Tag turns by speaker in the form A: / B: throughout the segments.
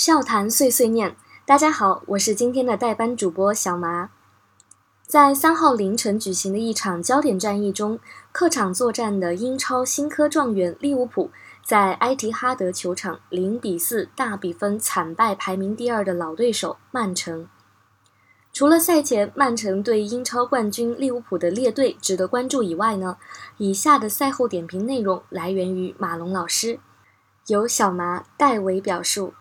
A: 笑谈碎碎念，大家好，我是今天的代班主播小麻。在三号凌晨举行的一场焦点战役中，客场作战的英超新科状元利物浦，在埃提哈德球场零比四大比分惨败排名第二的老对手曼城。除了赛前曼城对英超冠军利物浦的列队值得关注以外呢，以下的赛后点评内容来源于马龙老师，由小麻代为表述。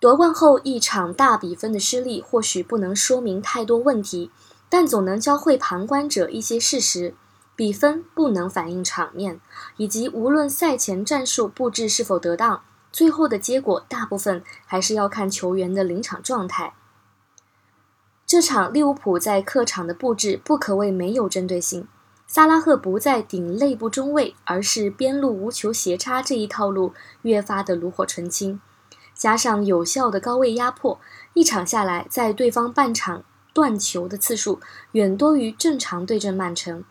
A: 夺冠后一场大比分的失利，或许不能说明太多问题，但总能教会旁观者一些事实。比分不能反映场面，以及无论赛前战术布置是否得当，最后的结果大部分还是要看球员的临场状态。这场利物浦在客场的布置不可谓没有针对性，萨拉赫不再顶内部中卫，而是边路无球斜插这一套路越发的炉火纯青。加上有效的高位压迫，一场下来，在对方半场断球的次数远多于正常对阵曼城。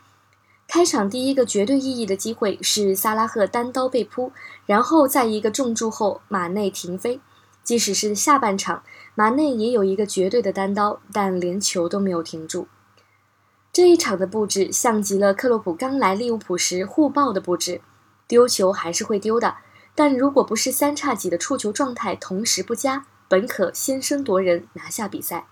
A: 开场第一个绝对意义的机会是萨拉赫单刀被扑，然后在一个重注后马内停飞。即使是下半场，马内也有一个绝对的单刀，但连球都没有停住。这一场的布置像极了克洛普刚来利物浦时互爆的布置，丢球还是会丢的。但如果不是三叉戟的触球状态同时不佳，本可先声夺人拿下比赛。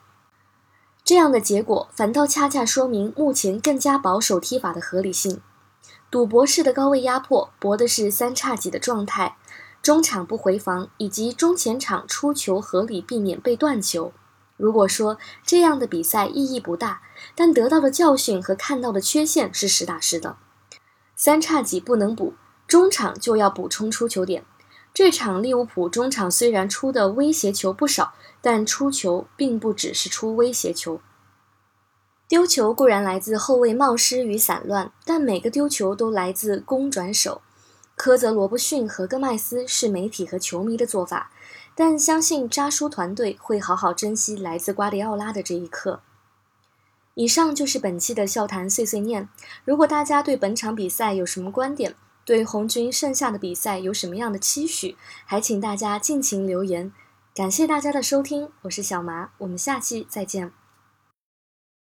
A: 这样的结果反倒恰恰说明目前更加保守踢法的合理性。赌博式的高位压迫搏的是三叉戟的状态，中场不回防以及中前场出球合理避免被断球。如果说这样的比赛意义不大，但得到的教训和看到的缺陷是实打实的。三叉戟不能补。中场就要补充出球点。这场利物浦中场虽然出的威胁球不少，但出球并不只是出威胁球。丢球固然来自后卫冒失与散乱，但每个丢球都来自攻转守。科泽罗布逊和戈麦斯是媒体和球迷的做法，但相信扎叔团队会好好珍惜来自瓜迪奥拉的这一刻。以上就是本期的笑谈碎碎念。如果大家对本场比赛有什么观点？对红军剩下的比赛有什么样的期许？还请大家尽情留言。感谢大家的收听，我是小麻，我们下期再见。